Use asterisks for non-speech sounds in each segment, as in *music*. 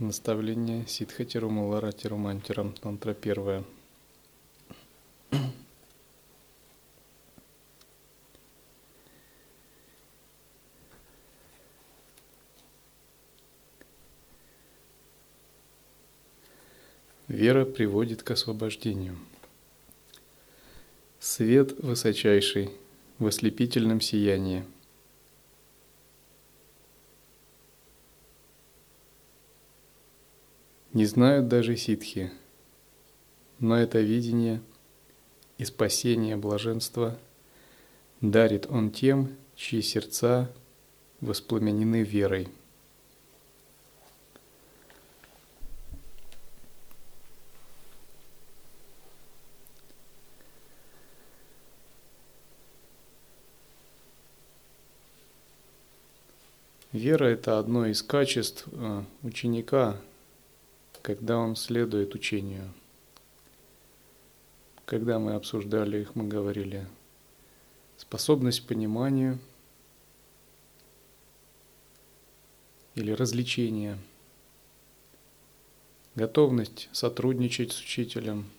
Наставление Ситха Тирумалара Тирумантирам Тантра первое. Вера приводит к освобождению. Свет высочайший в ослепительном сиянии – знают даже ситхи, но это видение и спасение блаженства дарит он тем, чьи сердца воспламенены верой. Вера – это одно из качеств э, ученика, когда он следует учению. Когда мы обсуждали их, мы говорили способность к пониманию или развлечения, готовность сотрудничать с учителем,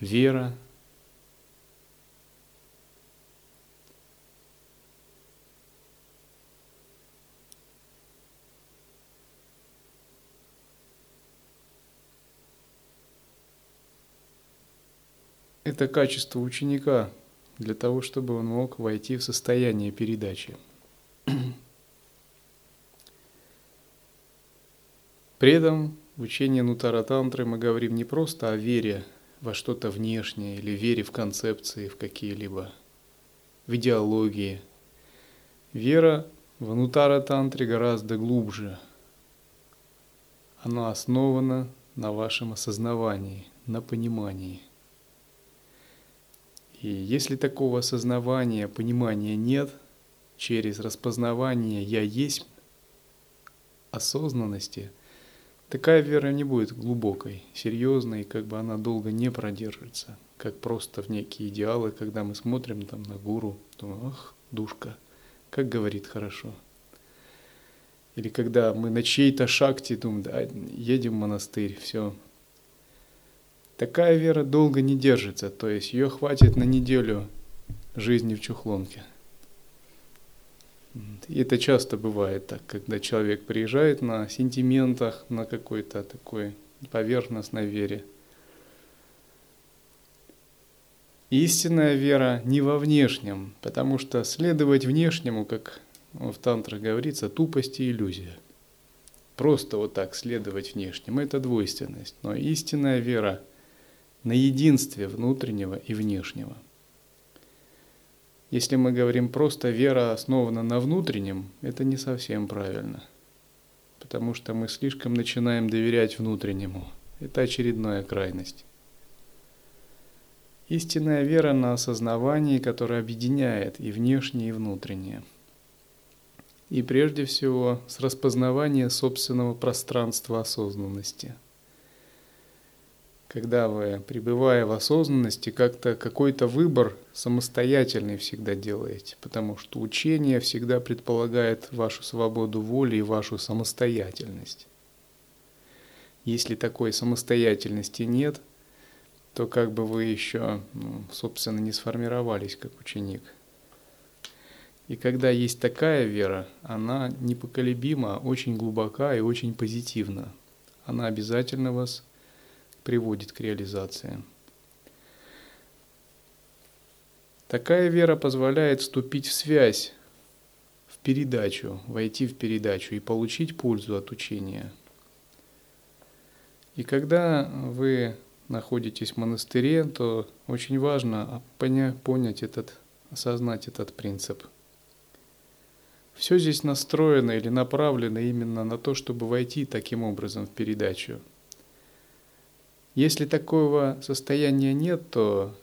вера – Это качество ученика для того, чтобы он мог войти в состояние передачи. При этом в учении Нутаратантры мы говорим не просто о вере во что-то внешнее или вере в концепции, в какие-либо, в идеологии. Вера в Нутаратантре гораздо глубже. Она основана на вашем осознавании, на понимании – и если такого осознавания, понимания нет, через распознавание «я есть» осознанности, такая вера не будет глубокой, серьезной, как бы она долго не продержится, как просто в некие идеалы, когда мы смотрим там на гуру, думаем, ах, душка, как говорит хорошо. Или когда мы на чьей-то шахте думаем, да, едем в монастырь, все, Такая вера долго не держится, то есть ее хватит на неделю жизни в чухлонке. И это часто бывает так, когда человек приезжает на сентиментах, на какой-то такой поверхностной вере. Истинная вера не во внешнем, потому что следовать внешнему, как в тантрах говорится, тупость и иллюзия. Просто вот так следовать внешнему – это двойственность. Но истинная вера – на единстве внутреннего и внешнего. Если мы говорим просто вера основана на внутреннем, это не совсем правильно, потому что мы слишком начинаем доверять внутреннему. Это очередная крайность. Истинная вера на осознавании, которая объединяет и внешнее, и внутреннее. И прежде всего с распознавания собственного пространства осознанности – когда вы, пребывая в осознанности, как-то какой-то выбор самостоятельный всегда делаете, потому что учение всегда предполагает вашу свободу воли и вашу самостоятельность. Если такой самостоятельности нет, то как бы вы еще, ну, собственно, не сформировались как ученик. И когда есть такая вера, она непоколебима, очень глубока и очень позитивна. Она обязательно вас приводит к реализации. Такая вера позволяет вступить в связь, в передачу, войти в передачу и получить пользу от учения. И когда вы находитесь в монастыре, то очень важно понять этот, осознать этот принцип. Все здесь настроено или направлено именно на то, чтобы войти таким образом в передачу – если такого состояния нет, то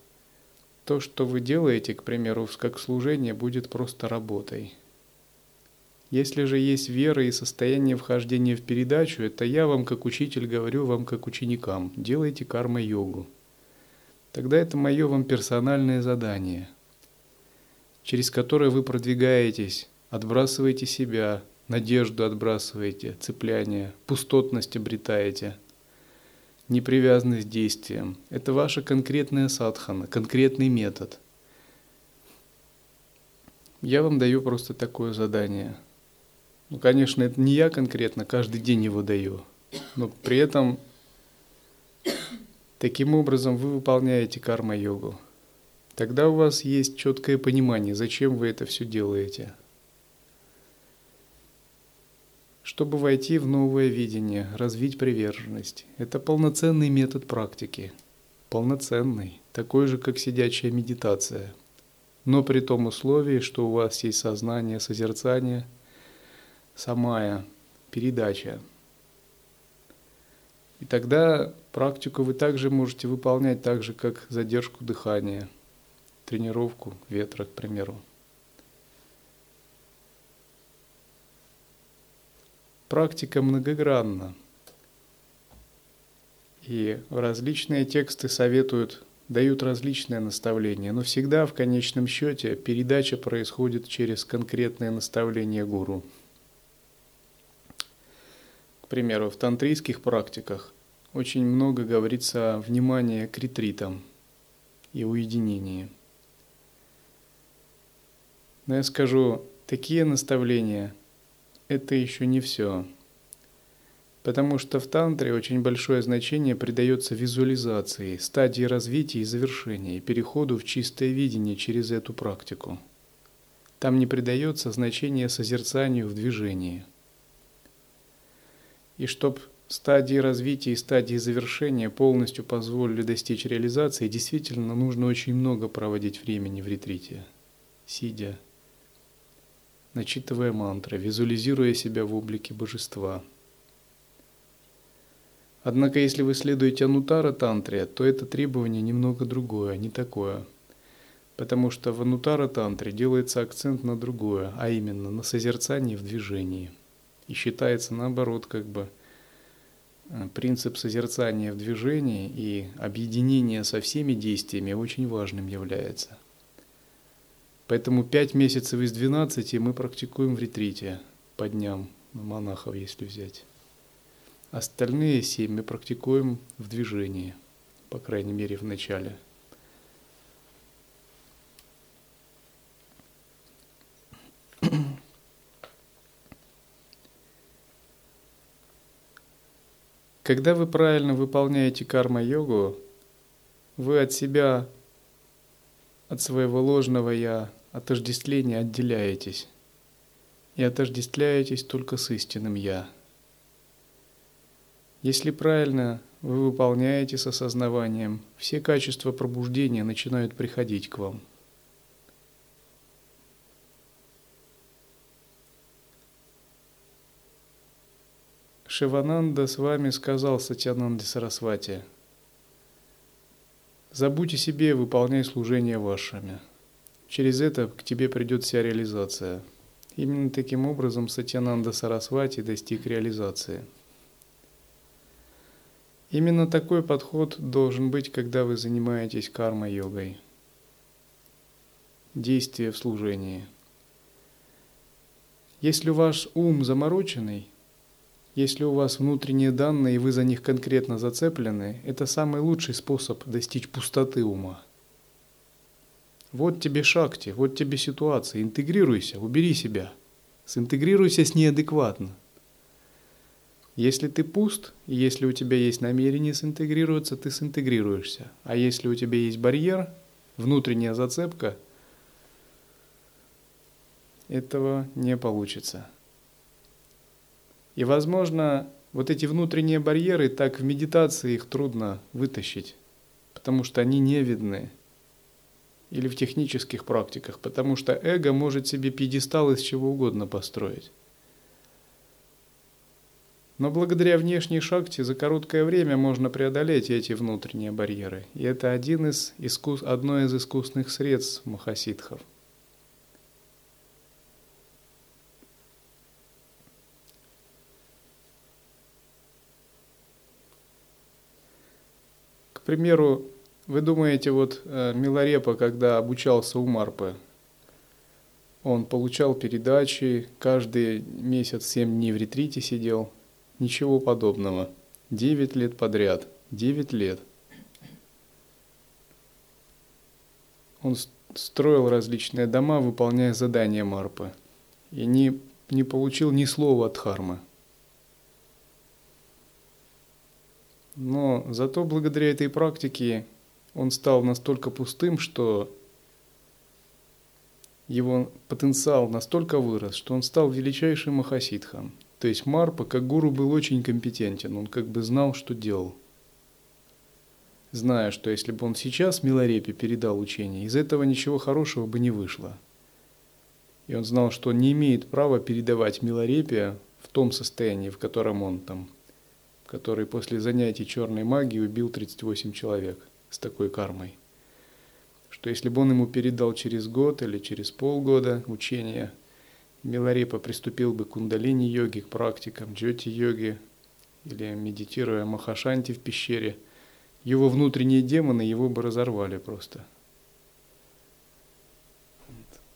то, что вы делаете, к примеру, как служение, будет просто работой. Если же есть вера и состояние вхождения в передачу, это я вам как учитель говорю вам как ученикам, делайте карма-йогу. Тогда это мое вам персональное задание, через которое вы продвигаетесь, отбрасываете себя, надежду отбрасываете, цепляние, пустотность обретаете, непривязанность к действиям. Это ваша конкретная садхана, конкретный метод. Я вам даю просто такое задание. Ну, конечно, это не я конкретно, каждый день его даю. Но при этом таким образом вы выполняете карма-йогу. Тогда у вас есть четкое понимание, зачем вы это все делаете. Чтобы войти в новое видение, развить приверженность. Это полноценный метод практики. Полноценный, такой же, как сидячая медитация. Но при том условии, что у вас есть сознание, созерцание, самая передача. И тогда практику вы также можете выполнять так же, как задержку дыхания – тренировку ветра, к примеру. Практика многогранна. И различные тексты советуют, дают различные наставления, но всегда в конечном счете передача происходит через конкретное наставление гуру. К примеру, в тантрийских практиках очень много говорится о внимании к ретритам и уединении – но я скажу, такие наставления – это еще не все. Потому что в тантре очень большое значение придается визуализации, стадии развития и завершения, и переходу в чистое видение через эту практику. Там не придается значение созерцанию в движении. И чтобы стадии развития и стадии завершения полностью позволили достичь реализации, действительно нужно очень много проводить времени в ретрите, сидя, начитывая мантры, визуализируя себя в облике божества. Однако, если вы следуете Анутара Тантре, то это требование немного другое, не такое. Потому что в Анутара Тантре делается акцент на другое, а именно на созерцании в движении. И считается наоборот как бы э, принцип созерцания в движении и объединения со всеми действиями очень важным является. Поэтому 5 месяцев из 12 мы практикуем в ретрите по дням монахов, если взять. Остальные 7 мы практикуем в движении, по крайней мере в начале. Когда вы правильно выполняете карма-йогу, вы от себя от своего ложного «я», отождествления отделяетесь и отождествляетесь только с истинным «я». Если правильно вы выполняете с осознаванием, все качества пробуждения начинают приходить к вам. Шивананда с вами сказал Сатянанде Сарасвати – Забудь о себе выполняй служение вашими. Через это к тебе придет вся реализация. Именно таким образом Сатьянанда Сарасвати достиг реализации. Именно такой подход должен быть, когда вы занимаетесь карма-йогой. Действие в служении. Если ваш ум замороченный, если у вас внутренние данные и вы за них конкретно зацеплены, это самый лучший способ достичь пустоты ума. Вот тебе шакти, вот тебе ситуация, интегрируйся, убери себя, синтегрируйся с ней адекватно. Если ты пуст, и если у тебя есть намерение синтегрироваться, ты синтегрируешься. А если у тебя есть барьер, внутренняя зацепка, этого не получится. И, возможно, вот эти внутренние барьеры, так в медитации их трудно вытащить, потому что они не видны. Или в технических практиках, потому что эго может себе пьедестал из чего угодно построить. Но благодаря внешней шахте за короткое время можно преодолеть эти внутренние барьеры. И это один из искус... одно из искусных средств махасидхов – К примеру, вы думаете, вот э, Миларепа, когда обучался у Марпы, Он получал передачи, каждый месяц 7 дней в ретрите сидел. Ничего подобного. 9 лет подряд. 9 лет. Он строил различные дома, выполняя задания Марпы. И не, не получил ни слова от Хармы. Но зато благодаря этой практике он стал настолько пустым, что его потенциал настолько вырос, что он стал величайшим махасидхом. То есть Марпа как гуру был очень компетентен, он как бы знал, что делал. Зная, что если бы он сейчас Милорепе передал учение, из этого ничего хорошего бы не вышло. И он знал, что он не имеет права передавать Милорепе в том состоянии, в котором он там, который после занятий черной магии убил 38 человек с такой кармой что если бы он ему передал через год или через полгода учения, Миларепа приступил бы к кундалини-йоге, к практикам джоти-йоги или медитируя махашанти в пещере, его внутренние демоны его бы разорвали просто.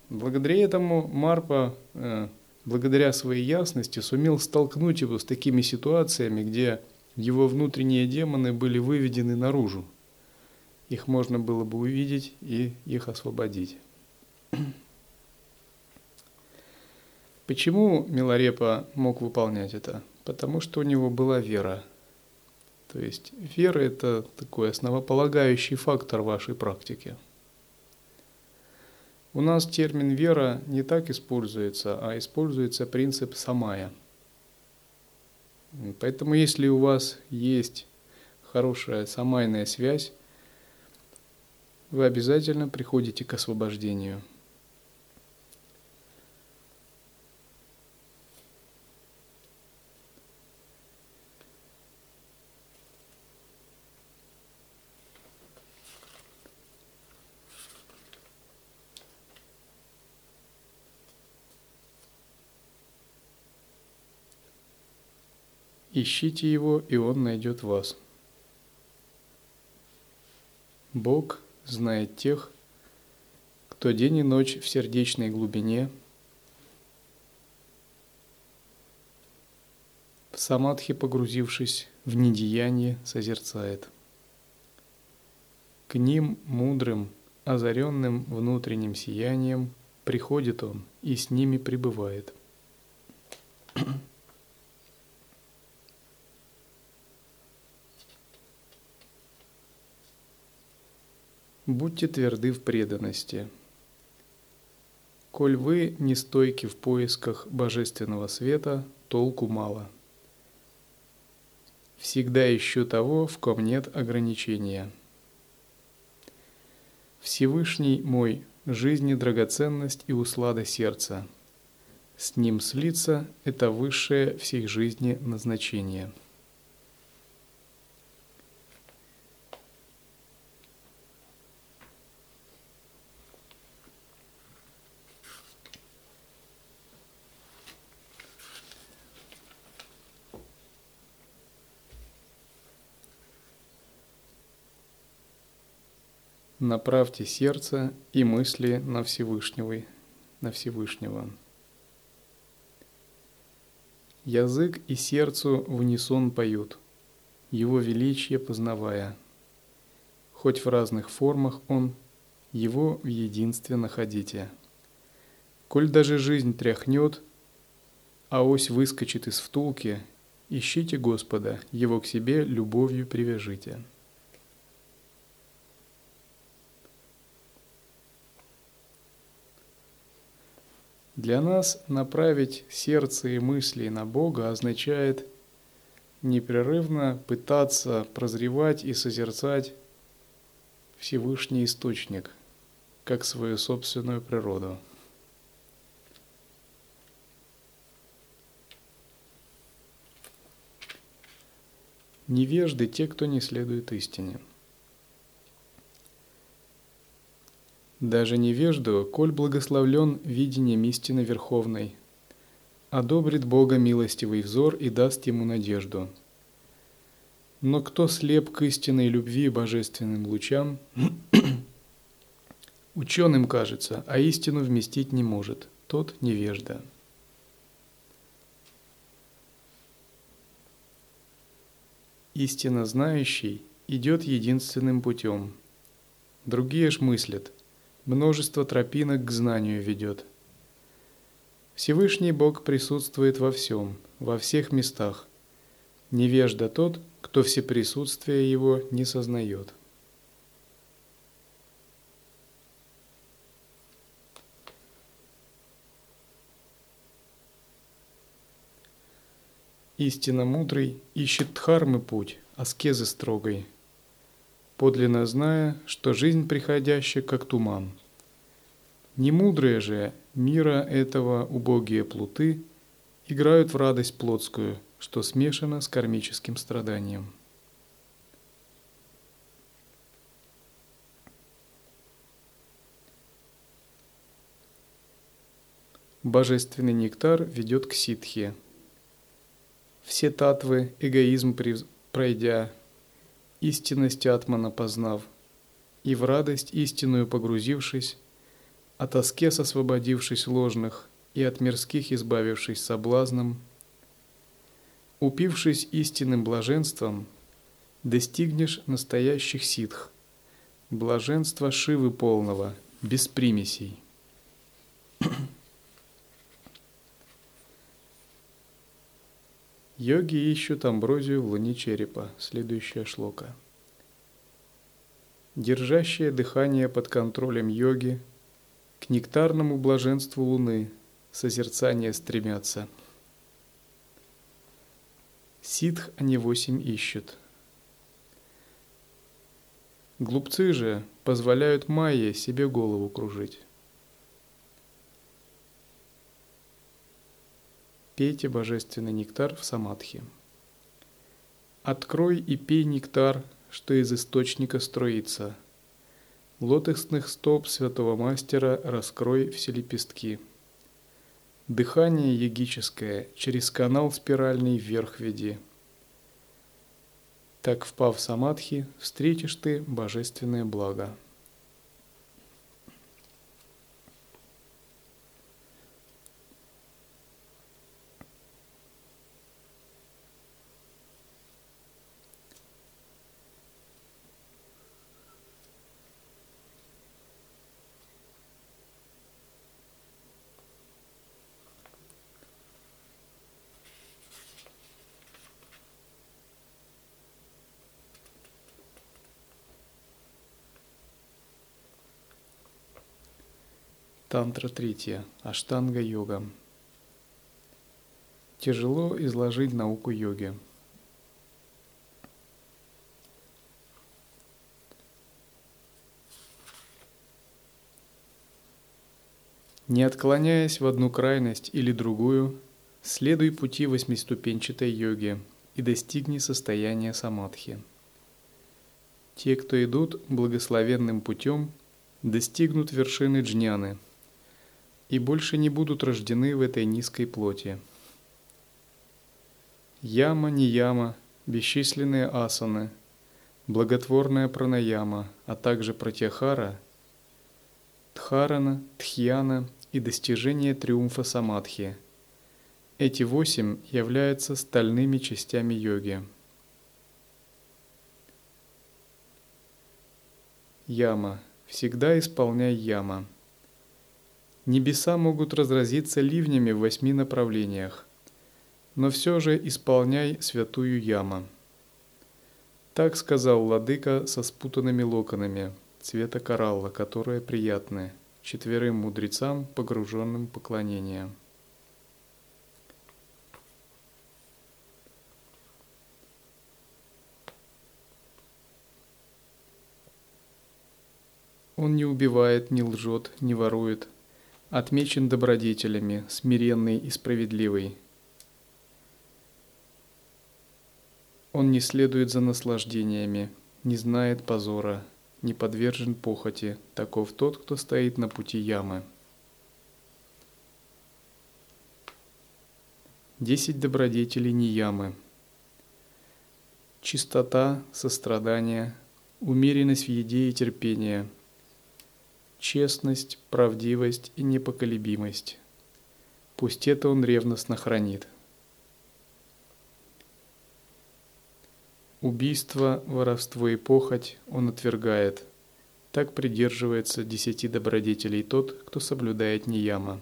Благодаря этому Марпа, э, благодаря своей ясности, сумел столкнуть его с такими ситуациями, где его внутренние демоны были выведены наружу – их можно было бы увидеть и их освободить. Почему Миларепа мог выполнять это? Потому что у него была вера. То есть вера – это такой основополагающий фактор вашей практики. У нас термин «вера» не так используется, а используется принцип «самая». Поэтому если у вас есть хорошая самайная связь, вы обязательно приходите к освобождению. Ищите его, и он найдет вас. Бог знает тех, кто день и ночь в сердечной глубине, в самадхи погрузившись в недеяние, созерцает. К ним, мудрым, озаренным внутренним сиянием, приходит он и с ними пребывает. Будьте тверды в преданности. Коль вы не стойки в поисках божественного света, толку мало. Всегда ищу того, в ком нет ограничения. Всевышний мой, жизни драгоценность и услада сердца. С ним слиться – это высшее всей жизни назначение. Направьте сердце и мысли на Всевышнего, на Всевышнего. Язык и сердцу в унисон поют, Его величие познавая. Хоть в разных формах Он, Его в единстве находите. Коль даже жизнь тряхнет, а ось выскочит из втулки, ищите Господа, Его к себе любовью привяжите. Для нас направить сердце и мысли на Бога означает непрерывно пытаться прозревать и созерцать Всевышний Источник, как свою собственную природу. Невежды те, кто не следует истине – Даже невежду, коль благословлен видением истины Верховной, одобрит Бога милостивый взор и даст ему надежду. Но кто слеп к истинной любви и божественным лучам, *clears throat* ученым кажется, а истину вместить не может. тот невежда. Истинно знающий идет единственным путем. Другие ж мыслят, множество тропинок к знанию ведет. Всевышний Бог присутствует во всем, во всех местах. Невежда тот, кто всеприсутствие Его не сознает. Истинно мудрый ищет дхармы путь, аскезы строгой, подлинно зная, что жизнь приходящая как туман. Немудрые же мира этого убогие плуты играют в радость плотскую, что смешано с кармическим страданием. Божественный нектар ведет к ситхе – все татвы, эгоизм пройдя, истинность Атмана познав, и в радость истинную погрузившись, от аскез освободившись ложных и от мирских избавившись соблазном, упившись истинным блаженством, достигнешь настоящих ситх, блаженства Шивы полного, без примесей. *clears throat* Йоги ищут амброзию в луне черепа. Следующая шлока. Держащее дыхание под контролем йоги, к нектарному блаженству луны созерцание стремятся. Ситх они восемь ищут. Глупцы же позволяют майе себе голову кружить. Пейте божественный нектар в самадхи. Открой и пей нектар, что из источника строится. Лотосных стоп святого мастера раскрой все лепестки. Дыхание ягическое через канал спиральный вверх веди. Так, впав в самадхи, встретишь ты божественное благо. Тантра третья. Аштанга йога. Тяжело изложить науку йоги. Не отклоняясь в одну крайность или другую, следуй пути восьмиступенчатой йоги и достигни состояния самадхи. Те, кто идут благословенным путем, достигнут вершины джняны – и больше не будут рождены в этой низкой плоти. Яма, не яма, бесчисленные асаны, благотворная пранаяма, а также пратяхара, тхарана, тхьяна и достижение триумфа самадхи. Эти восемь являются стальными частями йоги. Яма. Всегда исполняй яма. Небеса могут разразиться ливнями в восьми направлениях, но все же исполняй святую яма. Так сказал Ладыка со спутанными локонами, цвета коралла, которые приятны, четверым мудрецам, погруженным в поклонение. Он не убивает, не лжет, не ворует – отмечен добродетелями, смиренный и справедливый. Он не следует за наслаждениями, не знает позора, не подвержен похоти, таков тот, кто стоит на пути ямы. Десять добродетелей не ямы. Чистота, сострадание, умеренность в еде и терпение – честность, правдивость и непоколебимость, пусть это он ревностно хранит. Убийство, воровство и похоть он отвергает. Так придерживается десяти добродетелей тот, кто соблюдает нияма.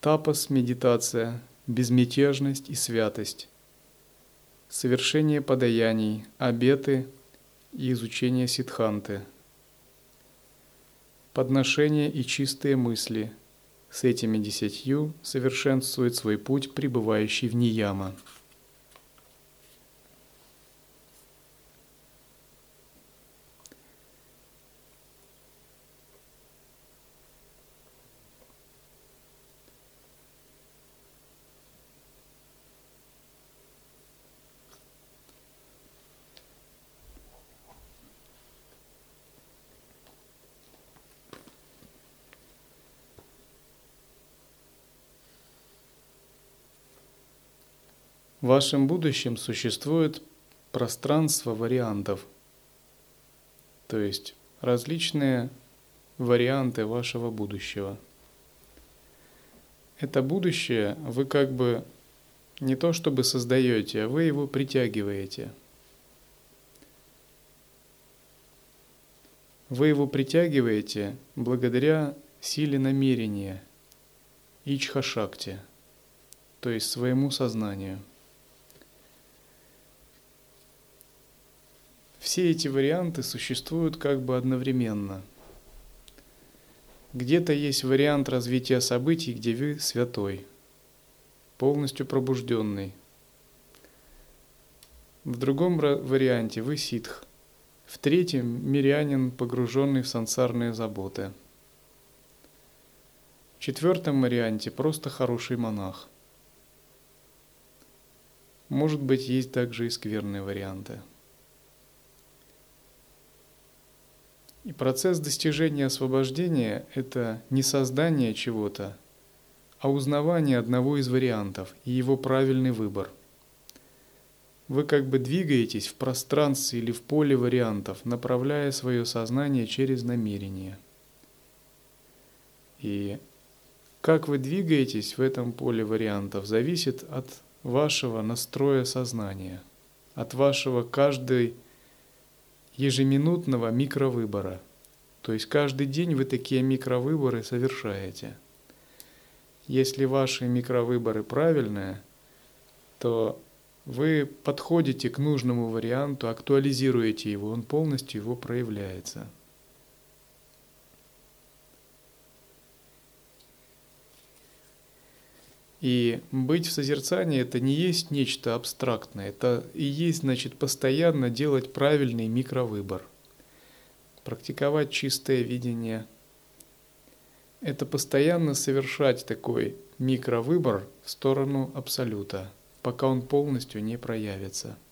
Тапас – медитация, безмятежность и святость, совершение подаяний, обеты и изучение ситханты, подношение и чистые мысли – с этими десятью совершенствует свой путь, пребывающий в Нияма. Вашем будущем существует пространство вариантов, то есть различные варианты вашего будущего. Это будущее вы как бы не то чтобы создаете, а вы его притягиваете. Вы его притягиваете благодаря силе намерения, ичха-шакти, то есть своему сознанию – все эти варианты существуют как бы одновременно. Где-то есть вариант развития событий, где вы святой, полностью пробужденный. В другом варианте вы ситх. В третьем мирянин, погруженный в сансарные заботы. В четвертом варианте просто хороший монах. Может быть, есть также и скверные варианты. И процесс достижения освобождения – это не создание чего-то, а узнавание одного из вариантов и его правильный выбор. Вы как бы двигаетесь в пространстве или в поле вариантов, направляя свое сознание через намерение. И как вы двигаетесь в этом поле вариантов, зависит от вашего настроя сознания, от вашего каждой ежеминутного микровыбора. То есть каждый день вы такие микровыборы совершаете. Если ваши микровыборы правильные, то вы подходите к нужному варианту, актуализируете его, он полностью его проявляется. И быть в созерцании это не есть нечто абстрактное, это и есть, значит, постоянно делать правильный микровыбор. Практиковать чистое видение – это постоянно совершать такой микровыбор в сторону Абсолюта, пока он полностью не проявится –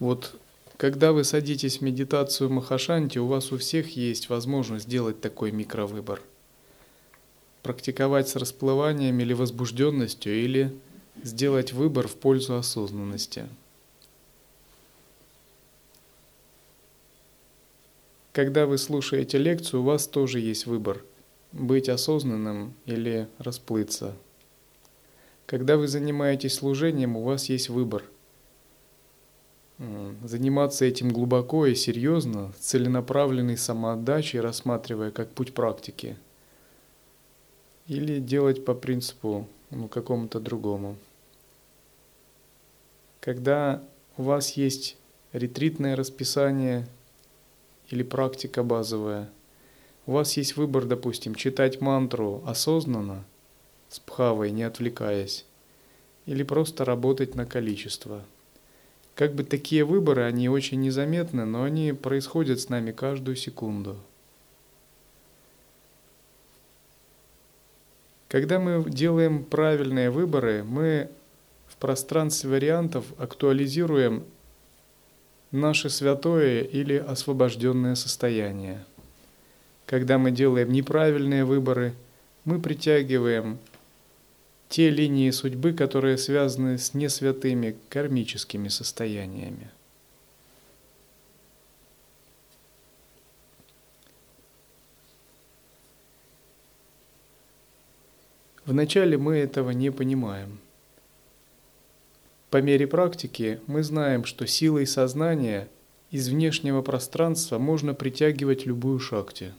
Вот когда вы садитесь в медитацию Махашанти, у вас у всех есть возможность сделать такой микровыбор. Практиковать с расплыванием или возбужденностью, или сделать выбор в пользу осознанности. Когда вы слушаете лекцию, у вас тоже есть выбор – быть осознанным или расплыться. Когда вы занимаетесь служением, у вас есть выбор – заниматься этим глубоко и серьезно, целенаправленной самоотдачей, рассматривая как путь практики, или делать по принципу ну, какому-то другому. Когда у вас есть ретритное расписание или практика базовая, у вас есть выбор, допустим, читать мантру осознанно, с пхавой, не отвлекаясь, или просто работать на количество – как бы такие выборы, они очень незаметны, но они происходят с нами каждую секунду. Когда мы делаем правильные выборы, мы в пространстве вариантов актуализируем наше святое или освобожденное состояние. Когда мы делаем неправильные выборы, мы притягиваем те линии судьбы, которые связаны с несвятыми кармическими состояниями. Вначале мы этого не понимаем. По мере практики мы знаем, что силой сознания из внешнего пространства можно притягивать любую шакти.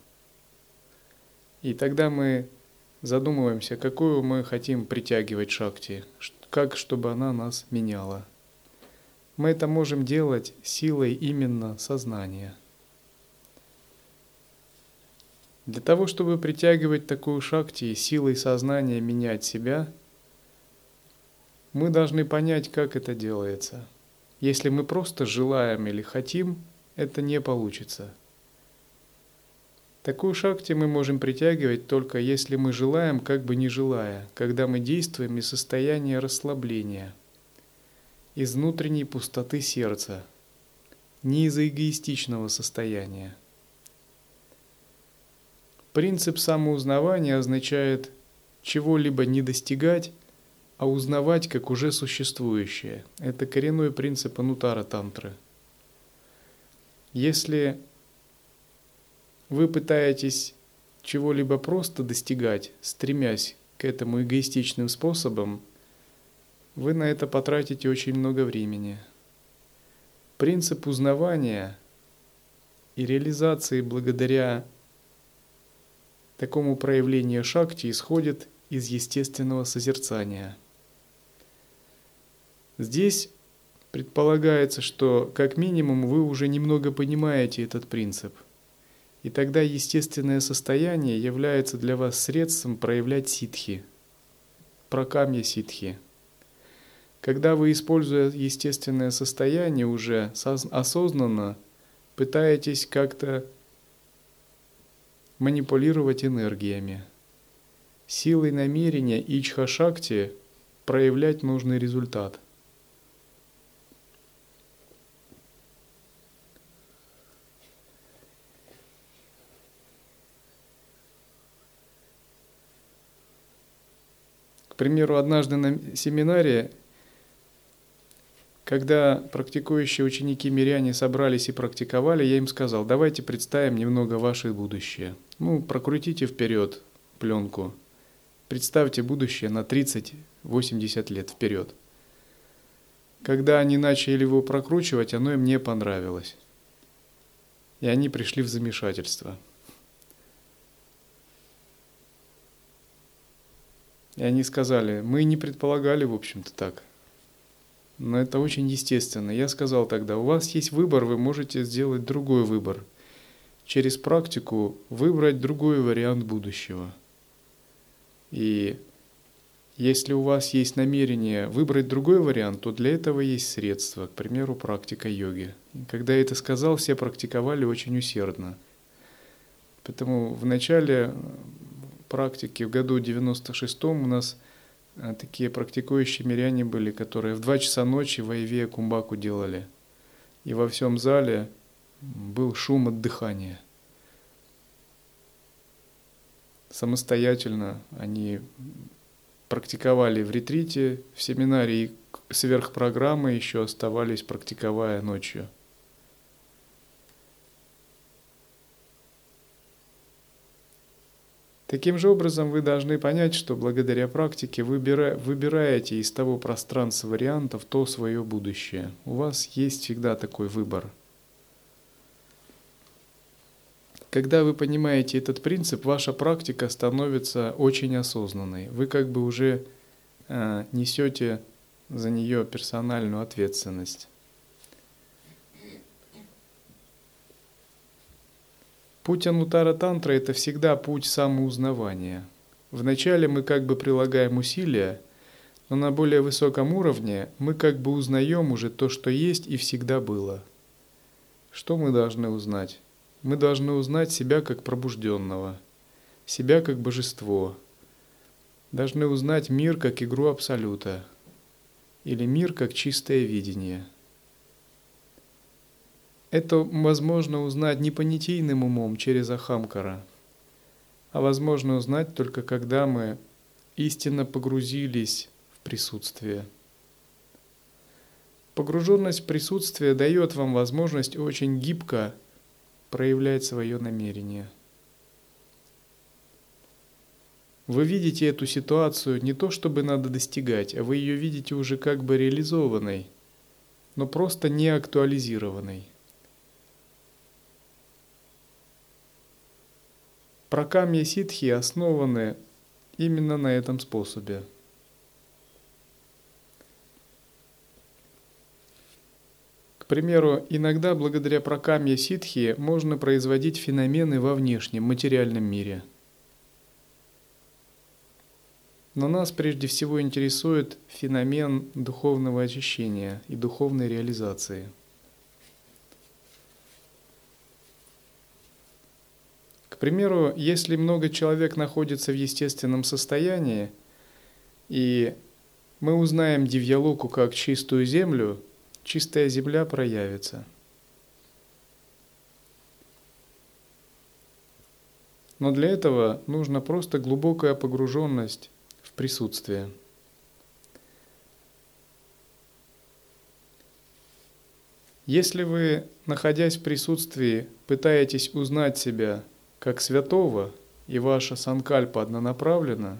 И тогда мы задумываемся, какую мы хотим притягивать шакти, как чтобы она нас меняла. Мы это можем делать силой именно сознания. Для того, чтобы притягивать такую шакти и силой сознания менять себя, мы должны понять, как это делается. Если мы просто желаем или хотим, это не получится. Такую шакти мы можем притягивать только если мы желаем, как бы не желая, когда мы действуем из состояния расслабления, из внутренней пустоты сердца, не из эгоистичного состояния. Принцип самоузнавания означает чего-либо не достигать, а узнавать как уже существующее. Это коренной принцип Анутара Тантры. Если вы пытаетесь чего-либо просто достигать, стремясь к этому эгоистичным способом, вы на это потратите очень много времени. Принцип узнавания и реализации благодаря такому проявлению шакти исходит из естественного созерцания. Здесь предполагается, что как минимум вы уже немного понимаете этот принцип – и тогда естественное состояние является для вас средством проявлять ситхи, прокамья ситхи. Когда вы, используя естественное состояние, уже осознанно пытаетесь как-то манипулировать энергиями, силой намерения ичха-шакти проявлять нужный результат – примеру, однажды на семинаре, когда практикующие ученики миряне собрались и практиковали, я им сказал, давайте представим немного ваше будущее. Ну, прокрутите вперед пленку. Представьте будущее на 30-80 лет вперед. Когда они начали его прокручивать, оно им не понравилось. И они пришли в замешательство – И они сказали, мы не предполагали, в общем-то, так. Но это очень естественно. Я сказал тогда, у вас есть выбор, вы можете сделать другой выбор. Через практику выбрать другой вариант будущего. И если у вас есть намерение выбрать другой вариант, то для этого есть средства, к примеру, практика йоги. Когда я это сказал, все практиковали очень усердно. Поэтому вначале практике в году 96-м у нас э, такие практикующие миряне были, которые в 2 часа ночи в Айве кумбаку делали. И во всем зале был шум от дыхания. Самостоятельно они практиковали в ретрите, в семинаре и сверхпрограммы еще оставались, практиковая ночью – Таким же образом вы должны понять, что благодаря практике выбира, выбираете из того пространства вариантов то свое будущее. У вас есть всегда такой выбор. Когда вы понимаете этот принцип, ваша практика становится очень осознанной. Вы как бы уже э, несете за нее персональную ответственность. Путь Анутара Тантра – это всегда путь самоузнавания. Вначале мы как бы прилагаем усилия, но на более высоком уровне мы как бы узнаем уже то, что есть и всегда было. Что мы должны узнать? Мы должны узнать себя как пробужденного, себя как божество. Должны узнать мир как игру Абсолюта или мир как чистое видение – это возможно узнать не понятийным умом через Ахамкара, а возможно узнать только когда мы истинно погрузились в присутствие. Погруженность в присутствие дает вам возможность очень гибко проявлять свое намерение. Вы видите эту ситуацию не то, чтобы надо достигать, а вы ее видите уже как бы реализованной, но просто не актуализированной. Пракамья ситхи основаны именно на этом способе. К примеру, иногда благодаря пракамье ситхи можно производить феномены во внешнем материальном мире. Но нас прежде всего интересует феномен духовного очищения и духовной реализации – примеру, если много человек находится в естественном состоянии, и мы узнаем Дивьялоку как чистую землю, чистая земля проявится. Но для этого нужна просто глубокая погруженность в присутствие. Если вы, находясь в присутствии, пытаетесь узнать себя как святого, и ваша санкальпа однонаправлена,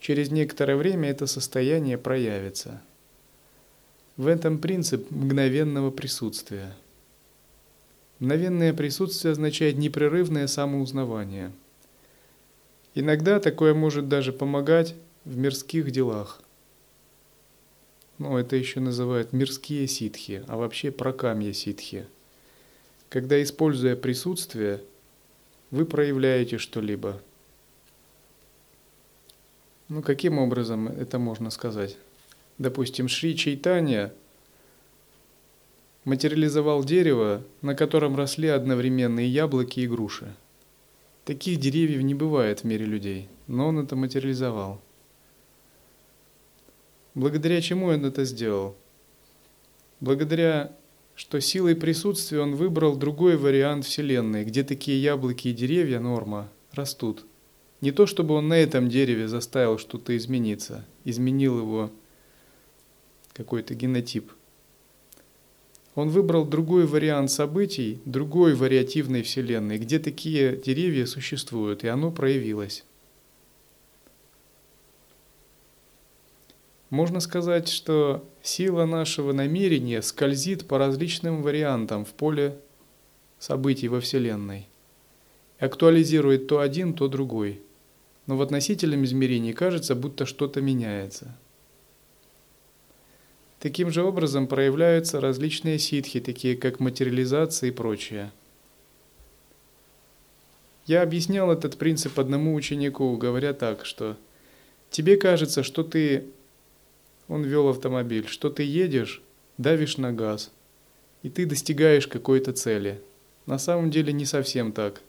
через некоторое время это состояние проявится. В этом принцип мгновенного присутствия. Мгновенное присутствие означает непрерывное самоузнавание. Иногда такое может даже помогать в мирских делах. Ну, это еще называют мирские ситхи, а вообще прокамья ситхи. Когда, используя присутствие, вы проявляете что-либо. Ну, каким образом это можно сказать? Допустим, Шри Чайтанья материализовал дерево, на котором росли одновременно и яблоки, и груши. Таких деревьев не бывает в мире людей, но он это материализовал. Благодаря чему он это сделал? Благодаря что силой присутствия он выбрал другой вариант Вселенной, где такие яблоки и деревья, норма, растут. Не то, чтобы он на этом дереве заставил что-то измениться, изменил его какой-то генотип. Он выбрал другой вариант событий, другой вариативной Вселенной, где такие деревья существуют, и оно проявилось. Можно сказать, что сила нашего намерения скользит по различным вариантам в поле событий во Вселенной. Актуализирует то один, то другой. Но в относительном измерении кажется, будто что-то меняется. Таким же образом проявляются различные ситхи, такие как материализация и прочее. Я объяснял этот принцип одному ученику, говоря так, что тебе кажется, что ты он вел автомобиль, что ты едешь, давишь на газ, и ты достигаешь какой-то цели. На самом деле не совсем так.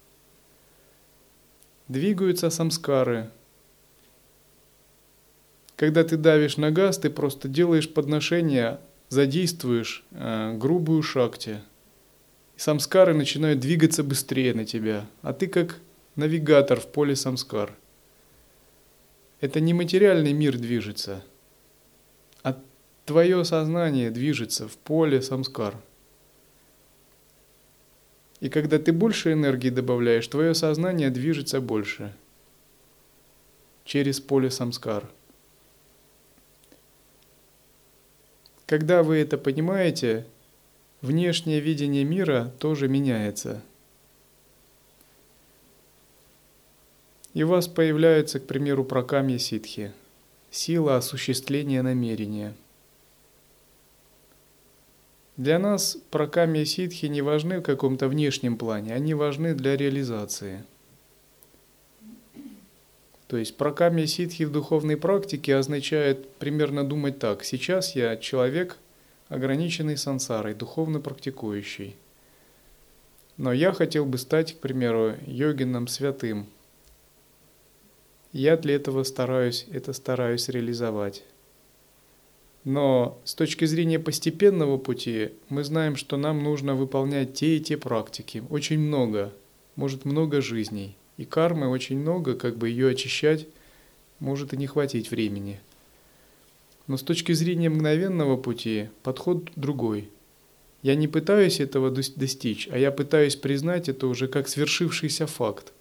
Двигаются самскары. Когда ты давишь на газ, ты просто делаешь подношение, задействуешь э, грубую шакти. Самскары начинают двигаться быстрее на тебя, а ты как навигатор в поле самскар. Это не материальный мир движется – твое сознание движется в поле самскар. И когда ты больше энергии добавляешь, твое сознание движется больше через поле самскар. Когда вы это понимаете, внешнее видение мира тоже меняется. И у вас появляется, к примеру, прокамья ситхи, сила осуществления намерения – для нас прокамья ситхи не важны в каком-то внешнем плане, они важны для реализации. То есть прокамья ситхи в духовной практике означает примерно думать так. Сейчас я человек, ограниченный сансарой, духовно практикующий. Но я хотел бы стать, к примеру, йогином святым. Я для этого стараюсь, это стараюсь реализовать. Но с точки зрения постепенного пути мы знаем, что нам нужно выполнять те и те практики. Очень много, может много жизней. И кармы очень много, как бы ее очищать может и не хватить времени. Но с точки зрения мгновенного пути подход другой. Я не пытаюсь этого достичь, а я пытаюсь признать это уже как свершившийся факт.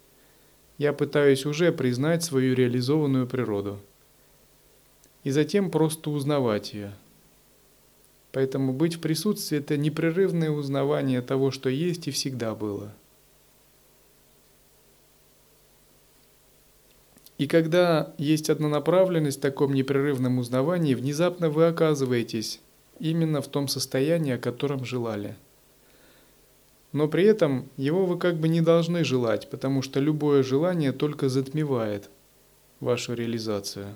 Я пытаюсь уже признать свою реализованную природу. И затем просто узнавать ее. Поэтому быть в присутствии – это непрерывное узнавание того, что есть и всегда было – И когда есть однонаправленность в таком непрерывном узнавании, внезапно вы оказываетесь именно в том состоянии, о котором желали. Но при этом его вы как бы не должны желать, потому что любое желание только затмевает вашу реализацию.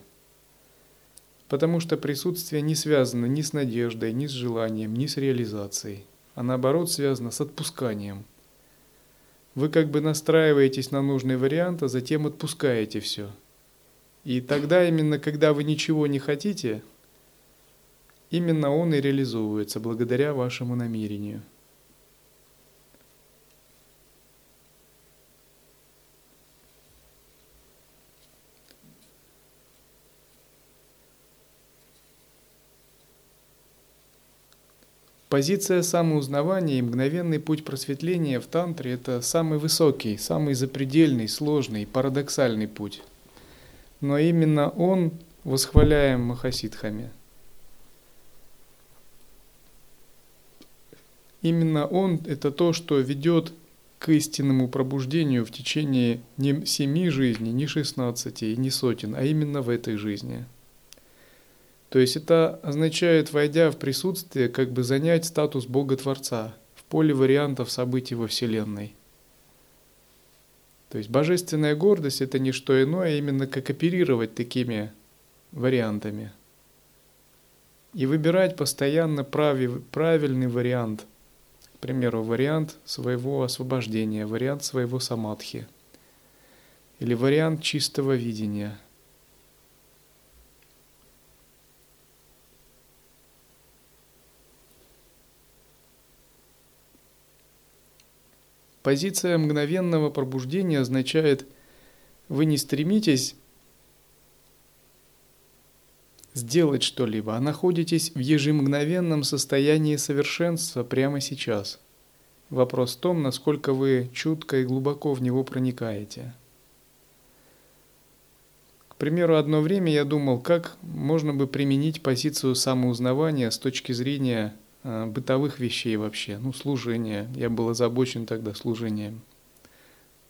Потому что присутствие не связано ни с надеждой, ни с желанием, ни с реализацией, а наоборот связано с отпусканием – вы как бы настраиваетесь на нужный вариант, а затем отпускаете все. И тогда именно, когда вы ничего не хотите, именно он и реализовывается благодаря вашему намерению – Позиция самоузнавания и мгновенный путь просветления в тантре – это самый высокий, самый запредельный, сложный, парадоксальный путь. Но именно он восхваляем Махасидхами. Именно он – это то, что ведет к истинному пробуждению в течение не семи жизней, не шестнадцати не сотен, а именно в этой жизни – то есть это означает, войдя в присутствие, как бы занять статус Бога-творца в поле вариантов событий во Вселенной. То есть божественная гордость – это не что иное, а именно как оперировать такими вариантами. И выбирать постоянно прави, правильный вариант. К примеру, вариант своего освобождения, вариант своего самадхи. Или вариант чистого видения – Позиция мгновенного пробуждения означает, вы не стремитесь сделать что-либо, а находитесь в ежемгновенном состоянии совершенства прямо сейчас. Вопрос в том, насколько вы чутко и глубоко в него проникаете. К примеру, одно время я думал, как можно бы применить позицию самоузнавания с точки зрения бытовых вещей вообще, ну, служение. Я был озабочен тогда служением.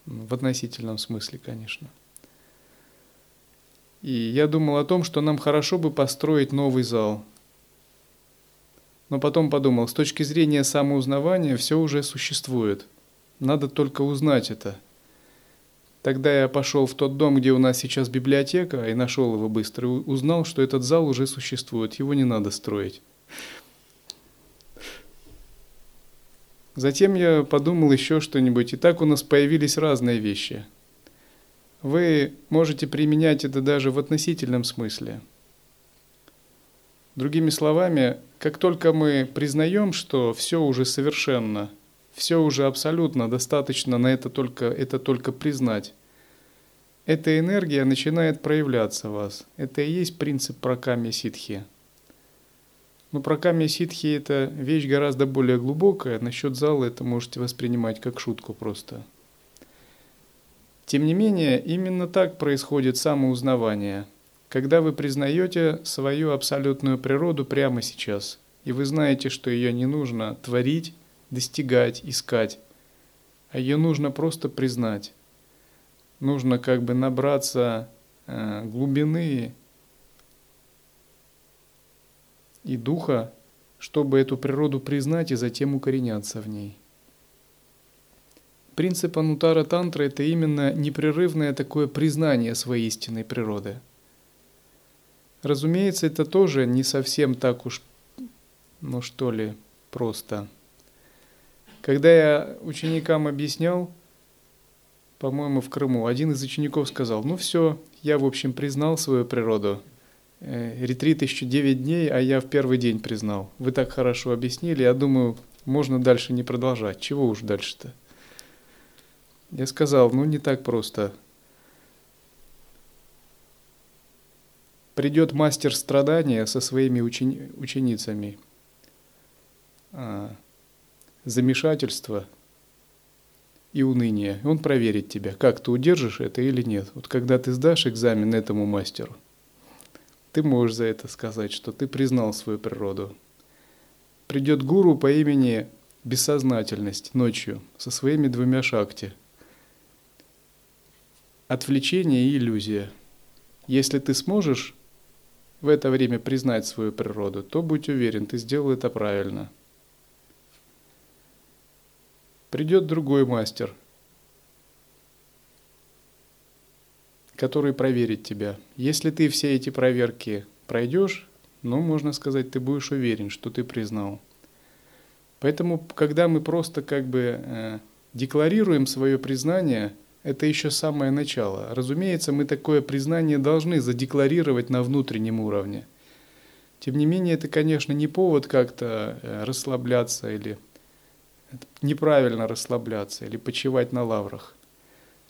В относительном смысле, конечно. И я думал о том, что нам хорошо бы построить новый зал. Но потом подумал, с точки зрения самоузнавания все уже существует. Надо только узнать это. Тогда я пошел в тот дом, где у нас сейчас библиотека, и нашел его быстро, и узнал, что этот зал уже существует, его не надо строить. Затем я подумал еще что-нибудь, и так у нас появились разные вещи. Вы можете применять это даже в относительном смысле. Другими словами, как только мы признаем, что все уже совершенно, все уже абсолютно достаточно на это только, это только признать, эта энергия начинает проявляться в вас. Это и есть принцип праками ситхи – но про камня ситхи это вещь гораздо более глубокая. Насчет зала это можете воспринимать как шутку просто. Тем не менее, именно так происходит самоузнавание, когда вы признаете свою абсолютную природу прямо сейчас, и вы знаете, что ее не нужно творить, достигать, искать, а ее нужно просто признать. Нужно как бы набраться э, глубины и духа, чтобы эту природу признать и затем укореняться в ней. Принцип Анутара Тантры – это именно непрерывное такое признание своей истинной природы. Разумеется, это тоже не совсем так уж, ну что ли, просто. Когда я ученикам объяснял, по-моему, в Крыму, один из учеников сказал, ну все, я, в общем, признал свою природу – ретрит еще 9 дней, а я в первый день признал. Вы так хорошо объяснили, я думаю, можно дальше не продолжать. Чего уж дальше-то? Я сказал, ну не так просто. придет мастер страдания со своими учени- ученицами. А, замешательство и уныние. Он проверит тебя, как ты удержишь это или нет. Вот когда ты сдашь экзамен этому мастеру, ты можешь за это сказать, что ты признал свою природу. Придет гуру по имени бессознательность ночью со своими двумя шакти. Отвлечение и иллюзия. Если ты сможешь в это время признать свою природу, то будь уверен, ты сделал это правильно. Придет другой мастер, который проверит тебя. Если ты все эти проверки пройдешь, ну, можно сказать, ты будешь уверен, что ты признал. Поэтому, когда мы просто как бы э, декларируем свое признание, это еще самое начало. Разумеется, мы такое признание должны задекларировать на внутреннем уровне. Тем не менее, это, конечно, не повод как-то э, расслабляться или неправильно расслабляться или почивать на лаврах.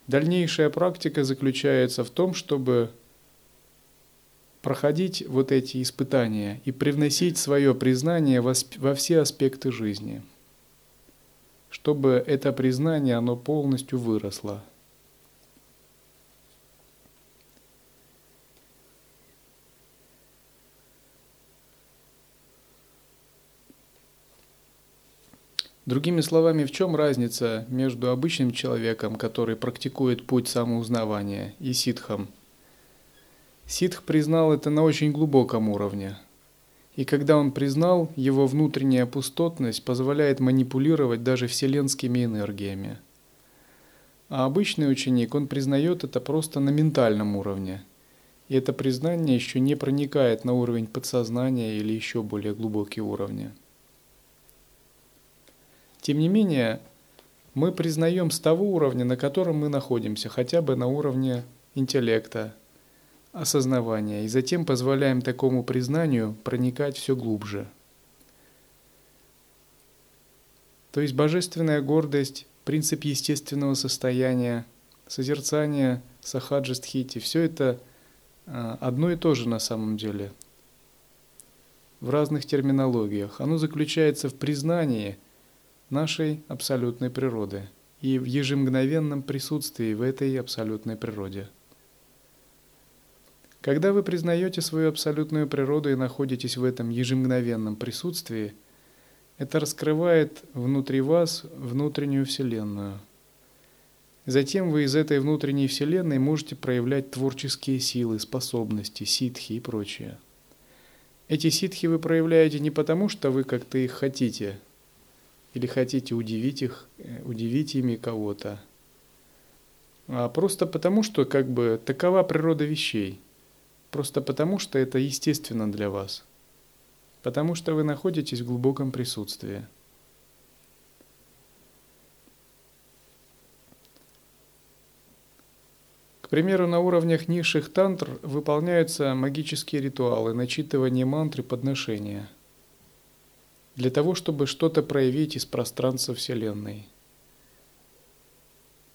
Дальнейшая практика заключается в том, чтобы проходить вот эти испытания и привносить свое признание во все аспекты жизни, чтобы это признание, оно полностью выросло. Другими словами, в чем разница между обычным человеком, который практикует путь самоузнавания, и ситхом – Ситх признал это на очень глубоком уровне. И когда он признал, его внутренняя пустотность позволяет манипулировать даже вселенскими энергиями. А обычный ученик, он признает это просто на ментальном уровне. И это признание еще не проникает на уровень подсознания или еще более глубокие уровни. Тем не менее, мы признаем с того уровня, на котором мы находимся, хотя бы на уровне интеллекта, осознавания и затем позволяем такому признанию проникать все глубже. То есть божественная гордость, принцип естественного состояния, созерцание, сахаджистхити, все это а, одно и то же на самом деле в разных терминологиях. Оно заключается в признании нашей абсолютной природы и в ежемгновенном присутствии в этой абсолютной природе – когда вы признаете свою абсолютную природу и находитесь в этом ежемгновенном присутствии, это раскрывает внутри вас внутреннюю Вселенную. Затем вы из этой внутренней Вселенной можете проявлять творческие силы, способности, ситхи и прочее. Эти ситхи вы проявляете не потому, что вы как-то их хотите, или хотите удивить их, э, удивить ими кого-то, а просто потому, что как бы такова природа вещей – Просто потому, что это естественно для вас. Потому что вы находитесь в глубоком присутствии. К примеру, на уровнях низших тантр выполняются магические ритуалы, начитывание мантры, подношения. Для того, чтобы что-то проявить из пространства Вселенной –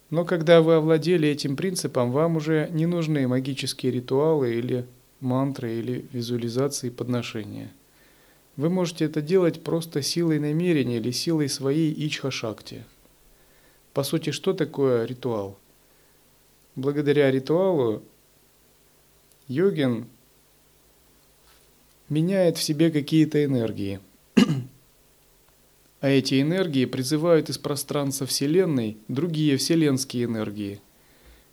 но когда вы овладели этим принципом, вам уже не нужны магические ритуалы или мантры или визуализации подношения. Вы можете это делать просто силой намерения или силой своей ичха-шакти. По сути, что такое ритуал? Благодаря ритуалу йогин меняет в себе какие-то энергии – а эти энергии призывают из пространства Вселенной другие вселенские энергии.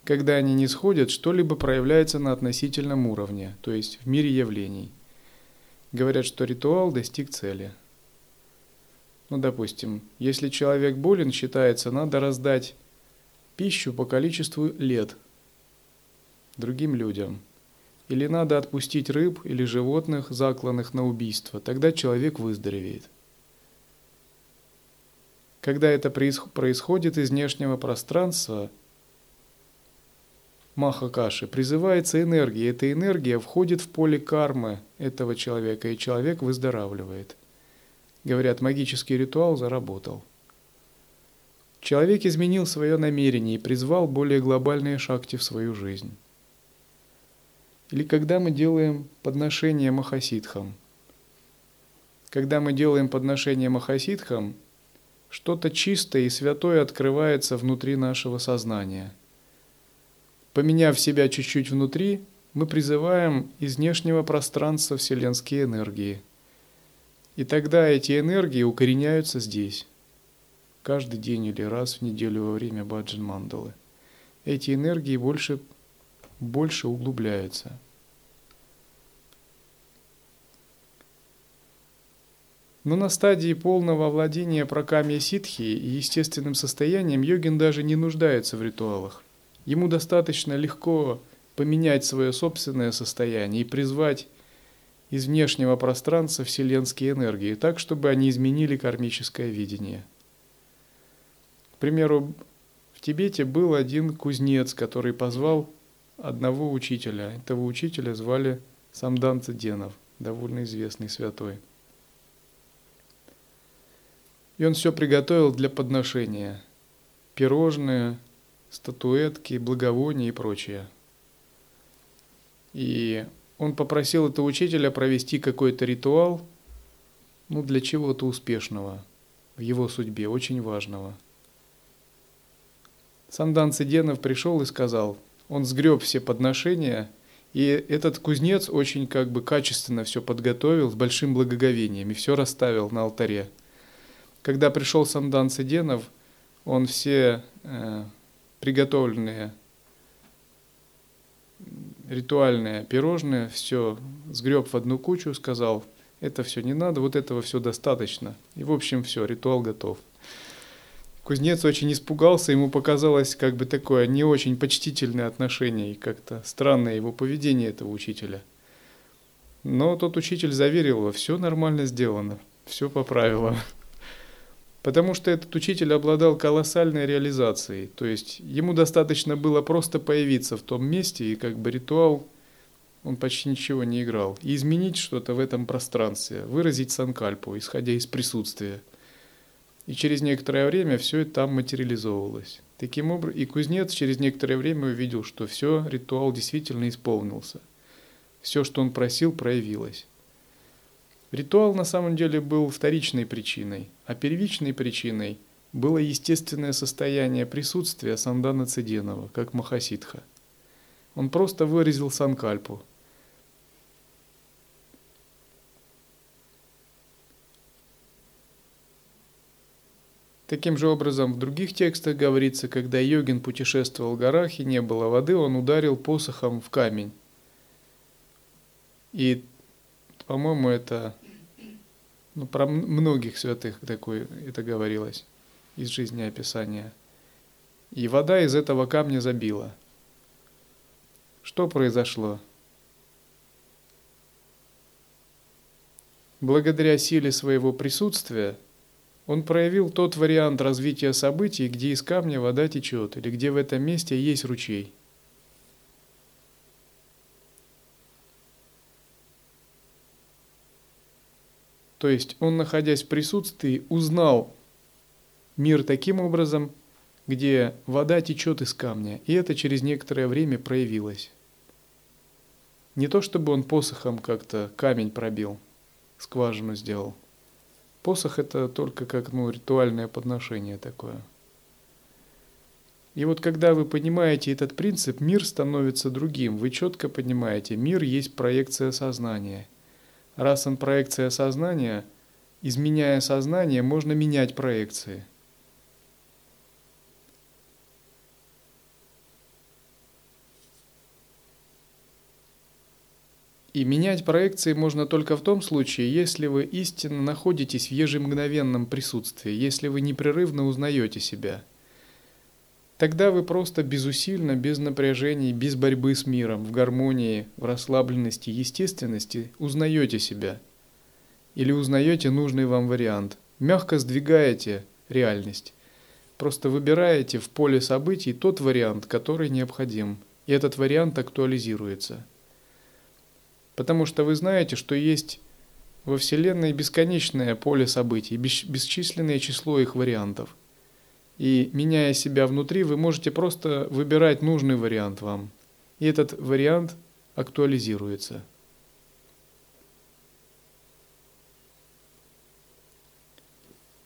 Когда они не сходят, что-либо проявляется на относительном уровне, то есть в мире явлений. Говорят, что ритуал достиг цели. Ну, допустим, если человек болен, считается, надо раздать пищу по количеству лет другим людям. Или надо отпустить рыб или животных, закланных на убийство, тогда человек выздоровеет. Когда это происходит из внешнего пространства, Махакаши, призывается энергия. Эта энергия входит в поле кармы этого человека, и человек выздоравливает. Говорят, магический ритуал заработал. Человек изменил свое намерение и призвал более глобальные шакти в свою жизнь. или когда мы делаем подношение махасидхам. Когда мы делаем подношение махасидхам, что-то чистое и святое открывается внутри нашего сознания. Поменяв себя чуть-чуть внутри, мы призываем из внешнего пространства вселенские энергии. И тогда эти энергии укореняются здесь, каждый день или раз в неделю во время баджан мандалы. Эти энергии больше, больше углубляются. Но на стадии полного овладения прокамья ситхи и естественным состоянием йогин даже не нуждается в ритуалах. Ему достаточно легко поменять свое собственное состояние и призвать из внешнего пространства вселенские энергии, так, чтобы они изменили кармическое видение. К примеру, в Тибете был один кузнец, который позвал одного учителя. Этого учителя звали Самдан Циденов, довольно известный святой. И он все приготовил для подношения. Пирожные, статуэтки, благовония и прочее. И он попросил этого учителя провести какой-то ритуал, ну, для чего-то успешного в его судьбе, очень важного. Сандан Циденов пришел и сказал, он сгреб все подношения, и этот кузнец очень как бы качественно все подготовил с большим благоговением и все расставил на алтаре. Когда пришел Сандан Циденов, он все э, приготовленные ритуальные пирожные, все сгреб в одну кучу, сказал, это все не надо, вот этого все достаточно. И в общем все, ритуал готов. Кузнец очень испугался, ему показалось как бы такое не очень почтительное отношение и как-то странное его поведение этого учителя. Но тот учитель заверил его, все нормально сделано, все по правилам. Потому что этот учитель обладал колоссальной реализацией. То есть ему достаточно было просто появиться в том месте, и как бы ритуал, он почти ничего не играл. И изменить что-то в этом пространстве, выразить санкальпу, исходя из присутствия. И через некоторое время все это там материализовывалось. Таким образом, и кузнец через некоторое время увидел, что все, ритуал действительно исполнился. Все, что он просил, проявилось. Ритуал на самом деле был вторичной причиной, а первичной причиной было естественное состояние присутствия Сандана Циденова, как Махасидха. Он просто выразил санкальпу. Таким же образом в других текстах говорится, когда йогин путешествовал в горах и не было воды, он ударил посохом в камень. И, по-моему, это ну, про многих святых такое это говорилось из жизни описания. И вода из этого камня забила. Что произошло? Благодаря силе своего присутствия он проявил тот вариант развития событий, где из камня вода течет, или где в этом месте есть ручей – То есть он, находясь в присутствии, узнал мир таким образом, где вода течет из камня, и это через некоторое время проявилось. Не то чтобы он посохом как-то камень пробил, скважину сделал. Посох это только как ну, ритуальное подношение такое. И вот когда вы понимаете этот принцип, мир становится другим. Вы четко понимаете, мир есть проекция сознания – Раз он проекция сознания, изменяя сознание, можно менять проекции. И менять проекции можно только в том случае, если вы истинно находитесь в ежемгновенном присутствии, если вы непрерывно узнаете себя – Тогда вы просто безусильно, без напряжений, без борьбы с миром, в гармонии, в расслабленности, естественности узнаете себя. Или узнаете нужный вам вариант. Мягко сдвигаете реальность. Просто выбираете в поле событий тот вариант, который необходим. И этот вариант актуализируется. Потому что вы знаете, что есть во Вселенной бесконечное поле событий, бесчисленное число их вариантов. И меняя себя внутри, вы можете просто выбирать нужный вариант вам. И этот вариант актуализируется.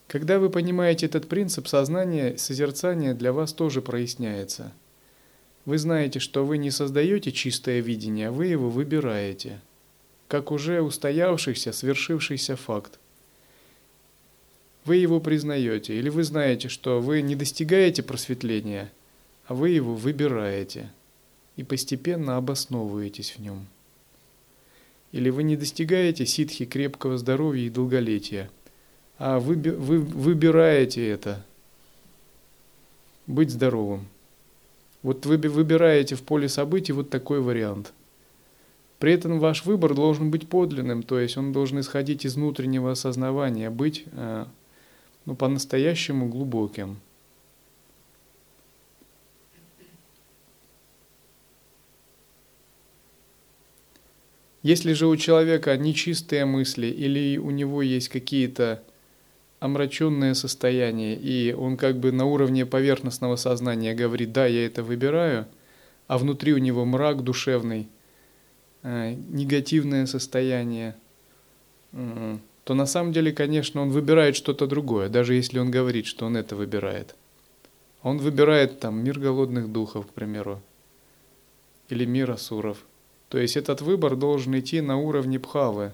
Когда вы понимаете этот принцип, сознание, созерцание для вас тоже проясняется. Вы знаете, что вы не создаете чистое видение, а вы его выбираете, как уже устоявшийся, свершившийся факт. Вы его признаете, или вы знаете, что вы не достигаете просветления, а вы его выбираете и постепенно обосновываетесь в нем. Или вы не достигаете ситхи крепкого здоровья и долголетия – а вы, вы выбираете это, быть здоровым. Вот вы выбираете в поле событий вот такой вариант. При этом ваш выбор должен быть подлинным, то есть он должен исходить из внутреннего осознавания, быть ну, по-настоящему глубоким. Если же у человека нечистые мысли или у него есть какие-то омраченное состояние, и он как бы на уровне поверхностного сознания говорит, да, я это выбираю, а внутри у него мрак душевный, э, негативное состояние, то на самом деле, конечно, он выбирает что-то другое, даже если он говорит, что он это выбирает. Он выбирает там мир голодных духов, к примеру, или мир асуров. То есть этот выбор должен идти на уровне пхавы,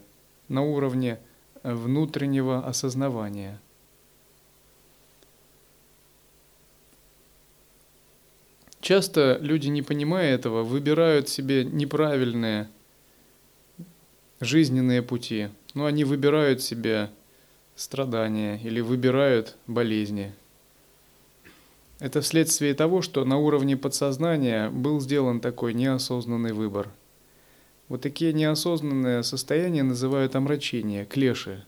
на уровне внутреннего осознавания. Часто люди, не понимая этого, выбирают себе неправильные жизненные пути. Но они выбирают себе страдания или выбирают болезни. Это вследствие того, что на уровне подсознания был сделан такой неосознанный выбор – вот такие неосознанные состояния называют омрачение, клеши.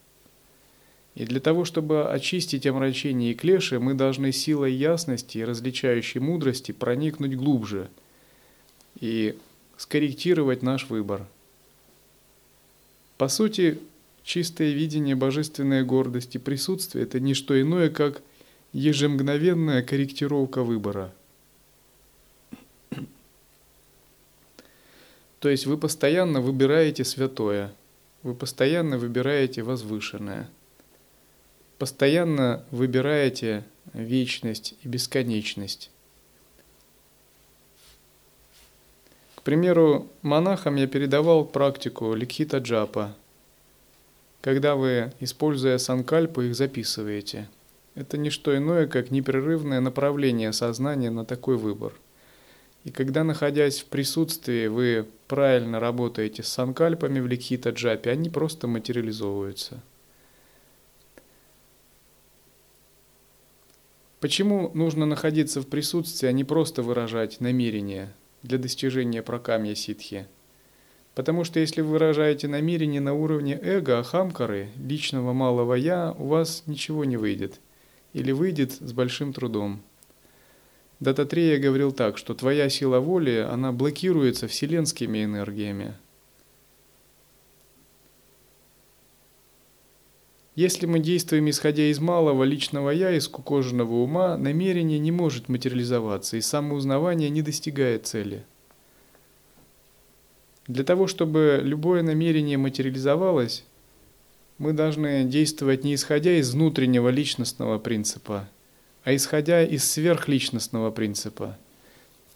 И для того, чтобы очистить омрачение и клеши, мы должны силой ясности и различающей мудрости проникнуть глубже и скорректировать наш выбор. По сути, чистое видение божественной гордости. Присутствия – это не что иное, как ежемгновенная корректировка выбора – То есть вы постоянно выбираете святое, вы постоянно выбираете возвышенное, постоянно выбираете вечность и бесконечность. К примеру, монахам я передавал практику ликхита джапа, когда вы, используя санкальпы, их записываете. Это не что иное, как непрерывное направление сознания на такой выбор – и когда, находясь в присутствии, вы правильно работаете с санкальпами в ликхита джапе, они просто материализовываются. Почему нужно находиться в присутствии, а не просто выражать намерение для достижения прокамья ситхи? Потому что если вы выражаете намерение на уровне эго, ахамкары, личного малого «я», у вас ничего не выйдет. Или выйдет с большим трудом. Дататрея говорил так, что твоя сила воли, она блокируется вселенскими энергиями. Если мы действуем исходя из малого личного «я», из кукоженного ума, намерение не может материализоваться, и самоузнавание не достигает цели. Для того, чтобы любое намерение материализовалось, мы должны действовать не исходя из внутреннего личностного принципа – а исходя из сверхличностного принципа.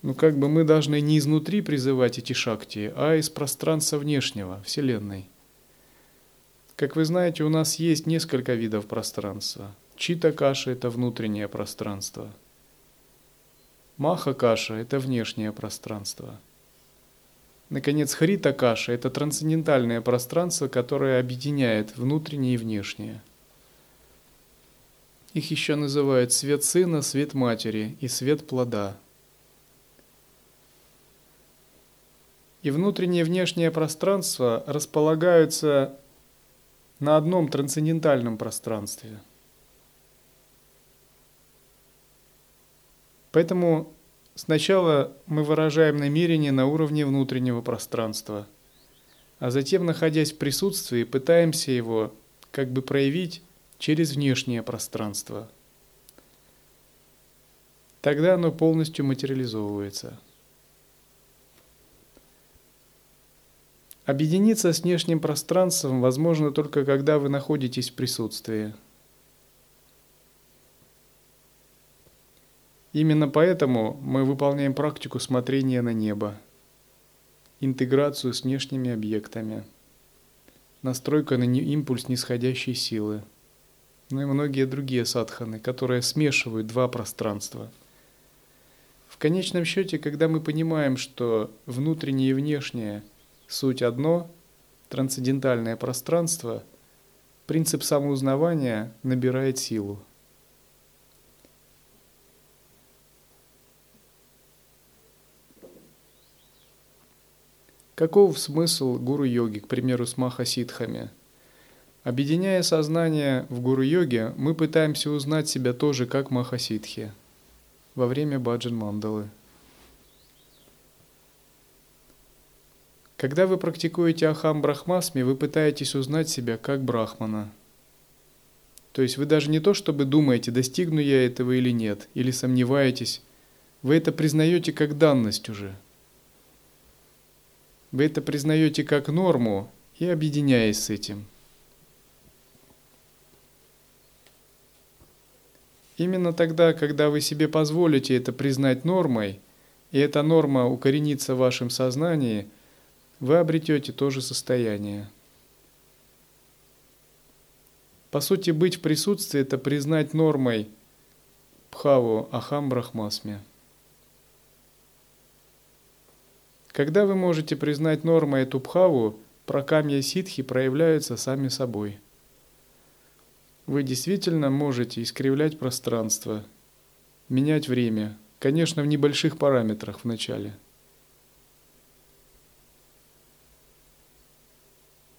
Ну, как бы мы должны не изнутри призывать эти шакти, а из пространства внешнего, Вселенной. Как вы знаете, у нас есть несколько видов пространства. Чита каша – это внутреннее пространство. Маха каша – это внешнее пространство. Наконец, хрита каша – это трансцендентальное пространство, которое объединяет внутреннее и внешнее – их еще называют свет сына, свет матери и свет плода. И внутреннее и внешнее пространство располагаются на одном трансцендентальном пространстве. Поэтому сначала мы выражаем намерение на уровне внутреннего пространства, а затем, находясь в присутствии, пытаемся его как бы проявить через внешнее пространство. Тогда оно полностью материализовывается. Объединиться с внешним пространством возможно только когда вы находитесь в присутствии. Именно поэтому мы выполняем практику смотрения на небо, интеграцию с внешними объектами, настройка на импульс нисходящей силы, ну и многие другие садханы, которые смешивают два пространства. В конечном счете, когда мы понимаем, что внутреннее и внешнее – Суть одно, трансцендентальное пространство, принцип самоузнавания набирает силу. Каков смысл гуру-йоги, к примеру, с махасидхами? Объединяя сознание в гуру-йоге, мы пытаемся узнать себя тоже как махасидхи во время баджан-мандалы – Когда вы практикуете Ахам Брахмасми, вы пытаетесь узнать себя как Брахмана. То есть вы даже не то, чтобы думаете, достигну я этого или нет, или сомневаетесь, вы это признаете как данность уже. Вы это признаете как норму и объединяясь с этим. Именно тогда, когда вы себе позволите это признать нормой, и эта норма укоренится в вашем сознании – вы обретете то же состояние. По сути, быть в присутствии – это признать нормой Пхаву Ахам Брахмасме. Когда вы можете признать нормой эту Пхаву, прокамья ситхи проявляются сами собой. Вы действительно можете искривлять пространство, менять время, конечно, в небольших параметрах вначале –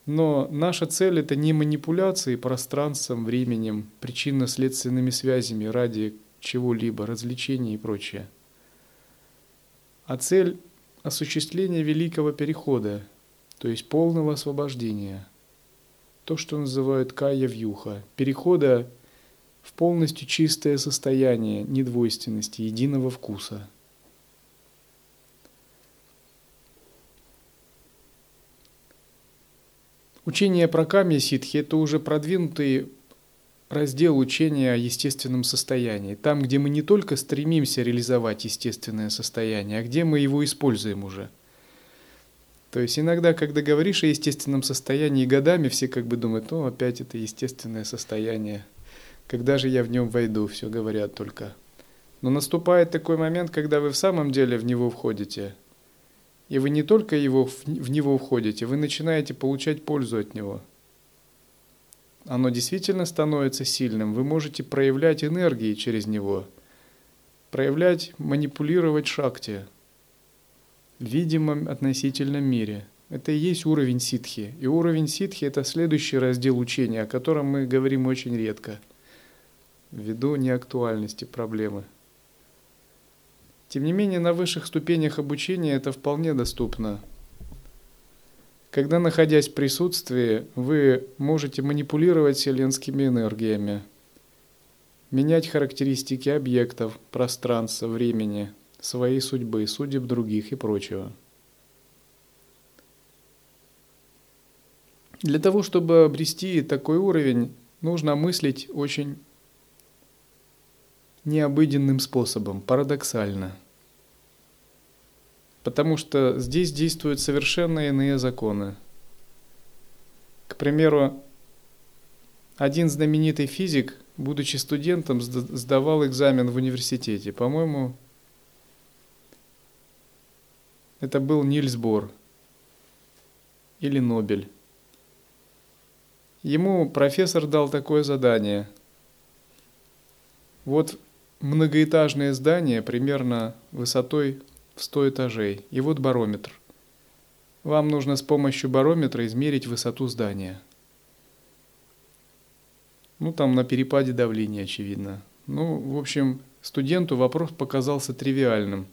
Но наша цель это не манипуляции пространством, временем, причинно-следственными связями ради чего-либо, развлечений и прочее. А цель – осуществление великого перехода, то есть полного освобождения. То, что называют кая-вьюха, перехода в полностью чистое состояние недвойственности, единого вкуса – Учение про Ками ситхи – это уже продвинутый раздел учения о естественном состоянии. Там, где мы не только стремимся реализовать естественное состояние, а где мы его используем уже. То есть иногда, когда говоришь о естественном состоянии годами, все как бы думают, ну опять это естественное состояние. Когда же я в нем войду, все говорят только. Но наступает такой момент, когда вы в самом деле в него входите – и вы не только его, в него входите, вы начинаете получать пользу от него. Оно действительно становится сильным. Вы можете проявлять энергии через него, проявлять, манипулировать шакти в видимом относительном мире. Это и есть уровень ситхи. И уровень ситхи – это следующий раздел учения, о котором мы говорим очень редко, ввиду неактуальности проблемы – тем не менее, на высших ступенях обучения это вполне доступно. Когда, находясь в присутствии, вы можете манипулировать вселенскими энергиями, менять характеристики объектов, пространства, времени, своей судьбы, судеб других и прочего. Для того, чтобы обрести такой уровень, нужно мыслить очень необыденным способом, парадоксально. Потому что здесь действуют совершенно иные законы. К примеру, один знаменитый физик, будучи студентом, сдавал экзамен в университете. По-моему, это был Нильс Бор или Нобель. Ему профессор дал такое задание. Вот многоэтажное здание примерно высотой в 100 этажей. И вот барометр. Вам нужно с помощью барометра измерить высоту здания. Ну, там на перепаде давления, очевидно. Ну, в общем, студенту вопрос показался тривиальным.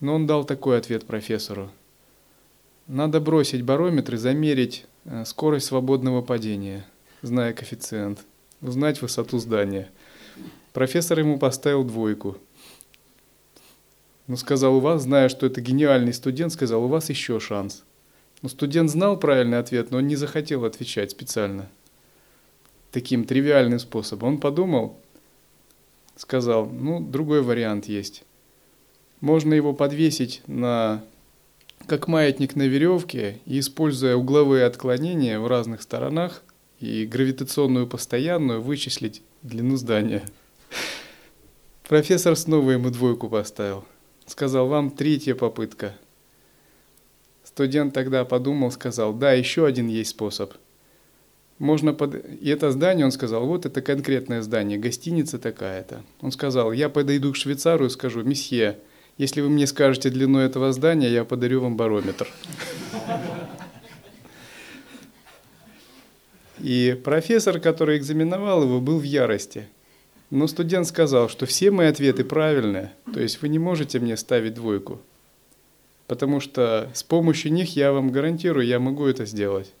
Но он дал такой ответ профессору. Надо бросить барометр и замерить э, скорость свободного падения, зная коэффициент, узнать высоту здания – Профессор ему поставил двойку. Но сказал, у вас, зная, что это гениальный студент, сказал, у вас еще шанс. Но студент знал правильный ответ, но он не захотел отвечать специально. Таким тривиальным способом. Он подумал, сказал, ну, другой вариант есть. Можно его подвесить на как маятник на веревке и, используя угловые отклонения в разных сторонах и гравитационную постоянную, вычислить длину здания. Профессор снова ему двойку поставил. Сказал, вам третья попытка. Студент тогда подумал, сказал, да, еще один есть способ. Можно под... И это здание, он сказал, вот это конкретное здание, гостиница такая-то. Он сказал, я подойду к швейцару и скажу, месье, если вы мне скажете длину этого здания, я подарю вам барометр. И профессор, который экзаменовал его, был в ярости. Но студент сказал, что все мои ответы правильные, то есть вы не можете мне ставить двойку, потому что с помощью них я вам гарантирую, я могу это сделать.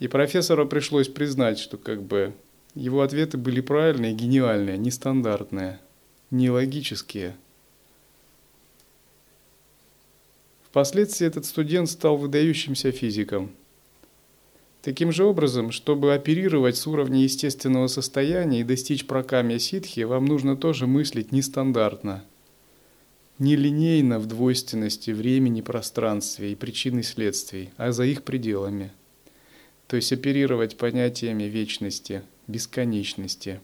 И профессору пришлось признать, что как бы его ответы были правильные, гениальные, нестандартные, нелогические – Впоследствии этот студент стал выдающимся физиком. Таким же образом, чтобы оперировать с уровня естественного состояния и достичь прокамия ситхи, вам нужно тоже мыслить нестандартно, нелинейно в двойственности времени, пространстве и причин и следствий, а за их пределами. То есть оперировать понятиями вечности, бесконечности,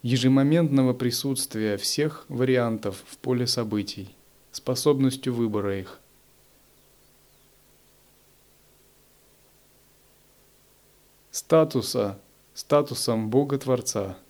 ежемоментного присутствия всех вариантов в поле событий способностью выбора их. Статуса, статусом Бога-творца – Oh.